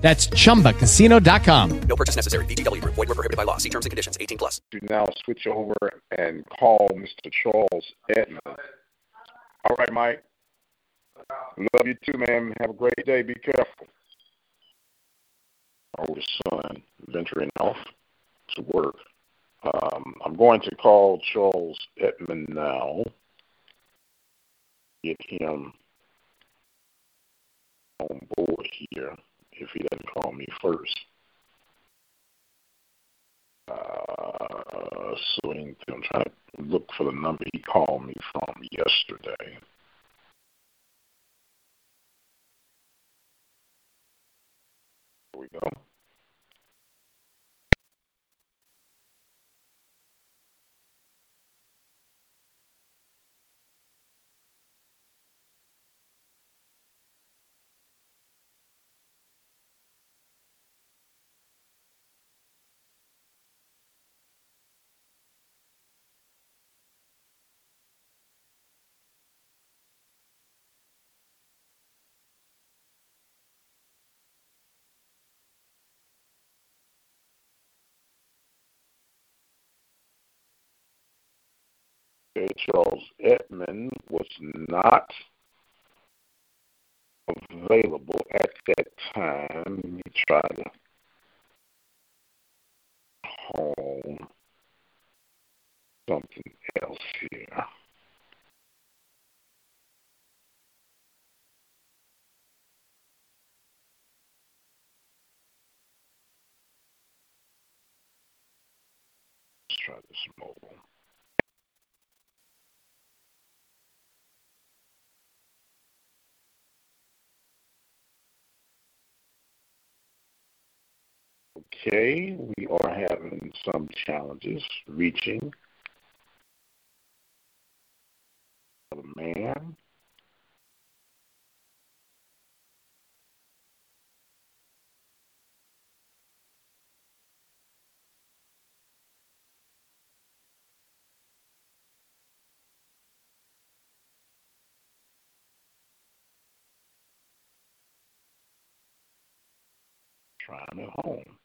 That's chumbacasino.com. No purchase necessary. VGW Group. Void were prohibited by law. See terms and conditions. 18 plus. to now switch over and call Mr. Charles Edmond. All right, Mike. Love you too, man. Have a great day. Be careful. Oldest son venturing off to work. Um, I'm going to call Charles Edmond now. Get him on board here if he doesn't call me first. Uh, so I'm trying to look for the number he called me from yesterday. Here we go. Charles Edmond was not available at that time. Let me try to hone something else here. Let's try this mobile. Okay, we are having some challenges reaching the man. Trying at home.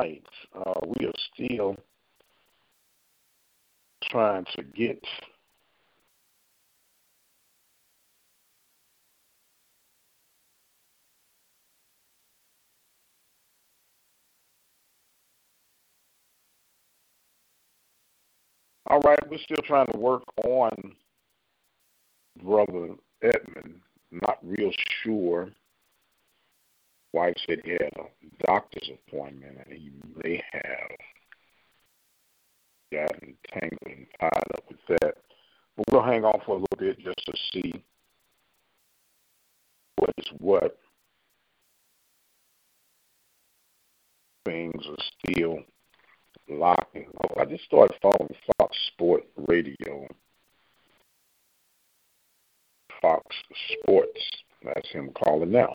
Uh, we are still trying to get All right, we're still trying to work on Brother Edmund. Not real sure. Wife said he had a doctor's appointment and he may have gotten tangled and tied up with that. But we'll hang on for a little bit just to see what is what. things are still locking. Oh, I just started following Fox Sport Radio. Fox Sports. That's him calling now.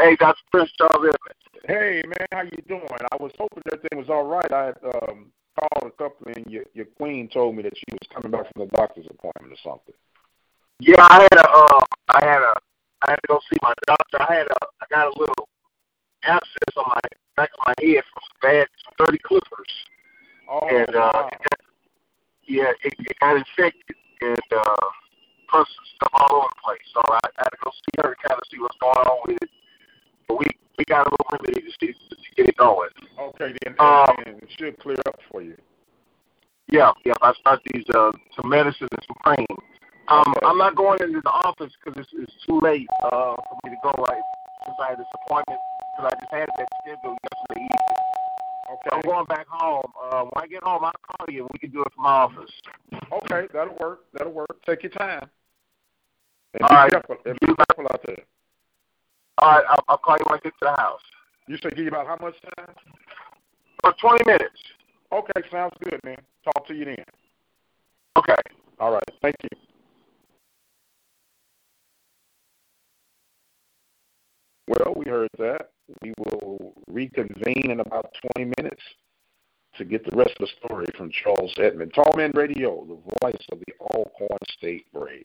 Hey, Dr. Prince Charles Evans. Hey man, how you doing? I was hoping everything was all right. I had um, called a couple, and your your queen told me that she was coming back from the doctor's appointment or something. Yeah, I had a, uh, I had a, I had to go see my doctor. I had a, I got a little abscess on my back of my head from some bad, some dirty clippers, Oh, and uh, wow. it got, yeah, it, it got infected and uh, pus and stuff all over the place. So I, I had to go see her to kind of see what's going on with it. We we got a little remedy to see to get it going. okay, then um, it should clear up for you. Yeah, yeah. I start these uh, some medicine and some cream. Um, Okay. I'm not going into the office because it's, it's too late uh, for me to go. Right, since I had this appointment, because I just had that scheduled yesterday evening. Okay, I'm going back home. Uh, when I get home, I'll call you and we can do it from my office. okay, that'll work. That'll work. Take your time. And All be right. careful. And be careful out there. All right, I'll, I'll call you when I get to the house. You say give you about how much time? For 20 minutes. Okay, sounds good, man. Talk to you then. Okay. All right, thank you. Well, we heard that. We will reconvene in about 20 minutes to get the rest of the story from Charles Edmond. Tallman Radio, the voice of the Alcorn State Braves.